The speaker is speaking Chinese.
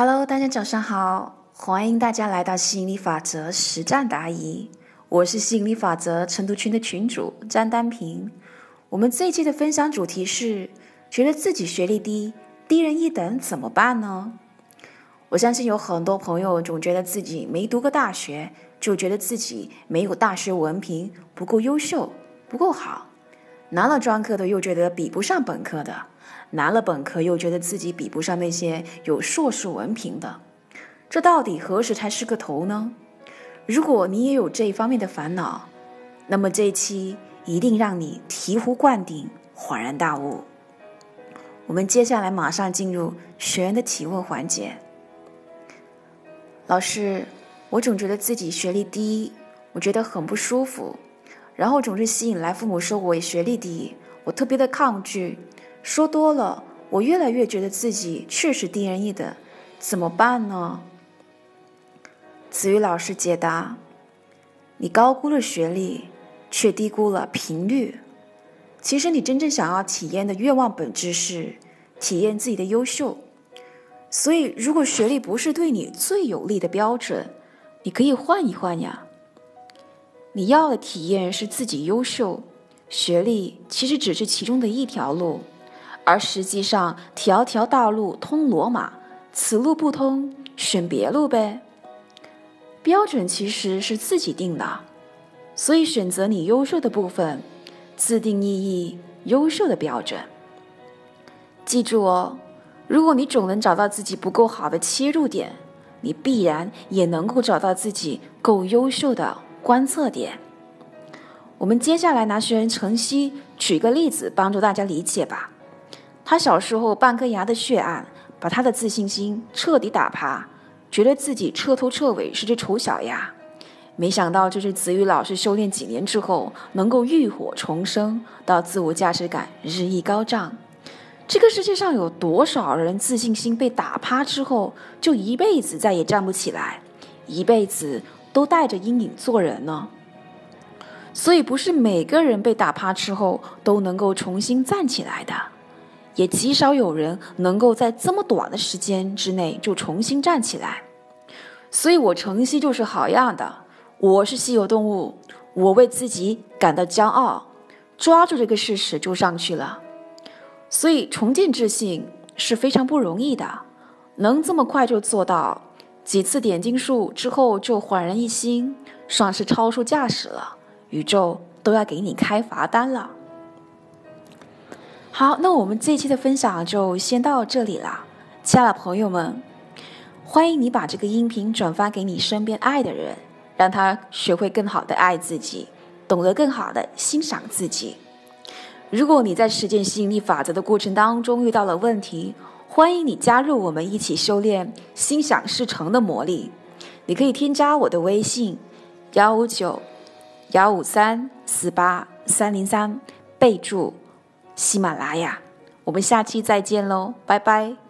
Hello，大家早上好，欢迎大家来到吸引力法则实战答疑。我是吸引力法则晨读群的群主张丹平。我们这一期的分享主题是：觉得自己学历低、低人一等怎么办呢？我相信有很多朋友总觉得自己没读过大学，就觉得自己没有大学文凭，不够优秀，不够好。拿了专科的又觉得比不上本科的，拿了本科又觉得自己比不上那些有硕士文凭的。这到底何时才是个头呢？如果你也有这一方面的烦恼，那么这一期一定让你醍醐灌顶、恍然大悟。我们接下来马上进入学员的提问环节。老师，我总觉得自己学历低，我觉得很不舒服。然后总是吸引来父母说我学历低，我特别的抗拒。说多了，我越来越觉得自己确实低人一等，怎么办呢？子瑜老师解答：你高估了学历，却低估了频率。其实你真正想要体验的愿望本质是体验自己的优秀。所以，如果学历不是对你最有利的标准，你可以换一换呀。你要的体验是自己优秀，学历其实只是其中的一条路，而实际上条条大路通罗马，此路不通，选别路呗。标准其实是自己定的，所以选择你优秀的部分，自定义义优秀的标准。记住哦，如果你总能找到自己不够好的切入点，你必然也能够找到自己够优秀的。观测点，我们接下来拿学员晨曦举个例子，帮助大家理解吧。他小时候半颗牙的血案，把他的自信心彻底打趴，觉得自己彻头彻尾是只丑小鸭。没想到，这是子宇老师修炼几年之后，能够浴火重生，到自我价值感日益高涨。这个世界上有多少人自信心被打趴之后，就一辈子再也站不起来，一辈子？都带着阴影做人呢，所以不是每个人被打趴之后都能够重新站起来的，也极少有人能够在这么短的时间之内就重新站起来。所以我晨曦就是好样的，我是稀有动物，我为自己感到骄傲，抓住这个事实就上去了。所以重建自信是非常不容易的，能这么快就做到。几次点金术之后就焕然一新，算是超速驾驶了，宇宙都要给你开罚单了。好，那我们这一期的分享就先到这里了，亲爱的朋友们，欢迎你把这个音频转发给你身边爱的人，让他学会更好的爱自己，懂得更好的欣赏自己。如果你在实践吸引力法则的过程当中遇到了问题，欢迎你加入我们一起修炼心想事成的魔力。你可以添加我的微信：幺五九幺五三四八三零三，备注喜马拉雅。我们下期再见喽，拜拜。